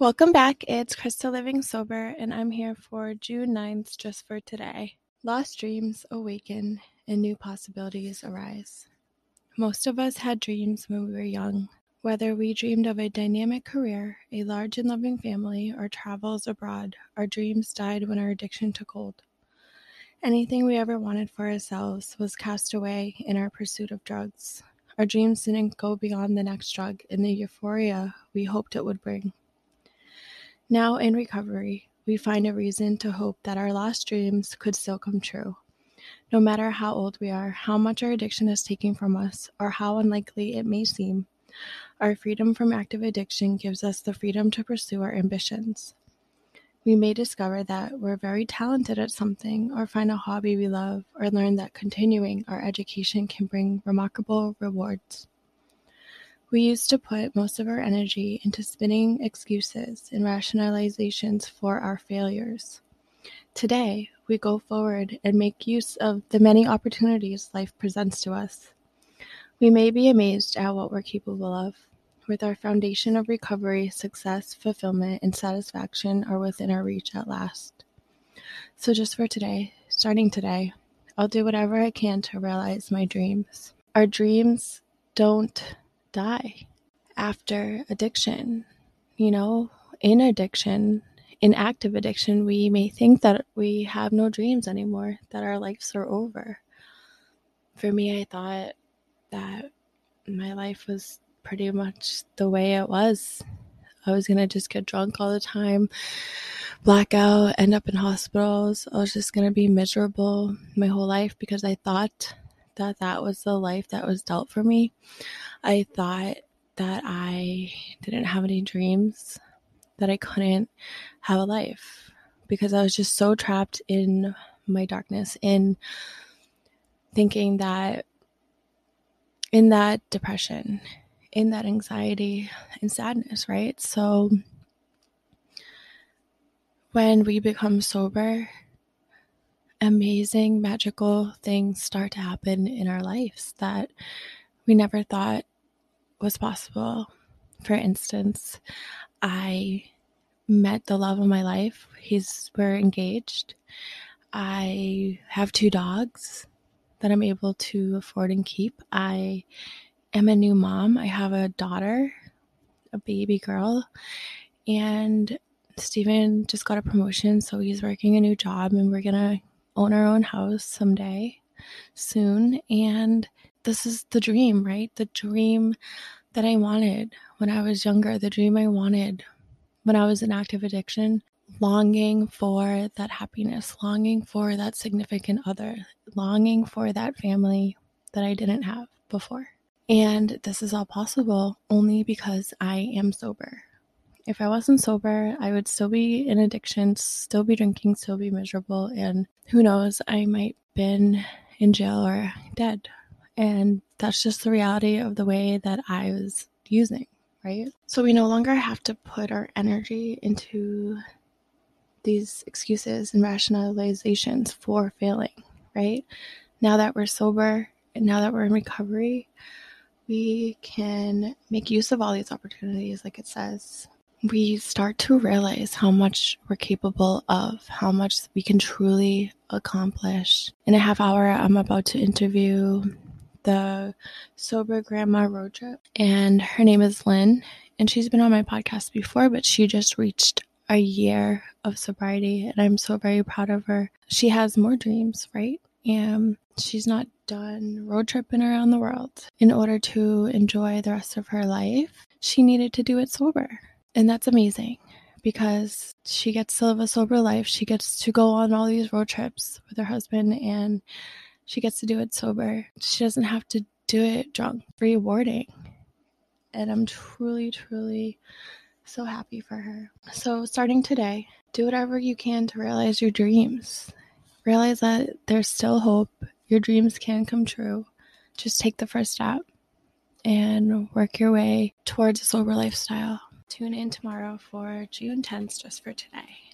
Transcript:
Welcome back. It's Christa Living Sober, and I'm here for June 9th just for today. Lost dreams awaken and new possibilities arise. Most of us had dreams when we were young. Whether we dreamed of a dynamic career, a large and loving family, or travels abroad, our dreams died when our addiction took hold. Anything we ever wanted for ourselves was cast away in our pursuit of drugs. Our dreams didn't go beyond the next drug and the euphoria we hoped it would bring. Now in recovery, we find a reason to hope that our lost dreams could still come true. No matter how old we are, how much our addiction is taking from us, or how unlikely it may seem, our freedom from active addiction gives us the freedom to pursue our ambitions. We may discover that we're very talented at something, or find a hobby we love, or learn that continuing our education can bring remarkable rewards. We used to put most of our energy into spinning excuses and rationalizations for our failures. Today, we go forward and make use of the many opportunities life presents to us. We may be amazed at what we're capable of. With our foundation of recovery, success, fulfillment, and satisfaction are within our reach at last. So, just for today, starting today, I'll do whatever I can to realize my dreams. Our dreams don't die after addiction. You know, in addiction, in active addiction, we may think that we have no dreams anymore, that our lives are over. For me, I thought that my life was pretty much the way it was. I was going to just get drunk all the time, black out, end up in hospitals. I was just going to be miserable my whole life because I thought that that was the life that was dealt for me. I thought that I didn't have any dreams, that I couldn't have a life because I was just so trapped in my darkness, in thinking that, in that depression, in that anxiety and sadness, right? So when we become sober, amazing, magical things start to happen in our lives that we never thought was possible. For instance, I met the love of my life. He's we're engaged. I have two dogs that I'm able to afford and keep. I am a new mom. I have a daughter, a baby girl, and Steven just got a promotion, so he's working a new job and we're gonna own our own house someday soon. And this is the dream, right? The dream that I wanted when I was younger, the dream I wanted when I was in active addiction, longing for that happiness, longing for that significant other, longing for that family that I didn't have before. And this is all possible only because I am sober if I wasn't sober, I would still be in addiction, still be drinking, still be miserable, and who knows, I might been in jail or dead. And that's just the reality of the way that I was using, right? So we no longer have to put our energy into these excuses and rationalizations for failing, right? Now that we're sober and now that we're in recovery, we can make use of all these opportunities, like it says, we start to realize how much we're capable of, how much we can truly accomplish. In a half hour, I'm about to interview the Sober Grandma Road Trip, and her name is Lynn. And she's been on my podcast before, but she just reached a year of sobriety, and I'm so very proud of her. She has more dreams, right? And she's not done road tripping around the world. In order to enjoy the rest of her life, she needed to do it sober. And that's amazing because she gets to live a sober life. She gets to go on all these road trips with her husband and she gets to do it sober. She doesn't have to do it drunk. Rewarding. And I'm truly, truly so happy for her. So, starting today, do whatever you can to realize your dreams. Realize that there's still hope. Your dreams can come true. Just take the first step and work your way towards a sober lifestyle. Tune in tomorrow for June 10th just for today.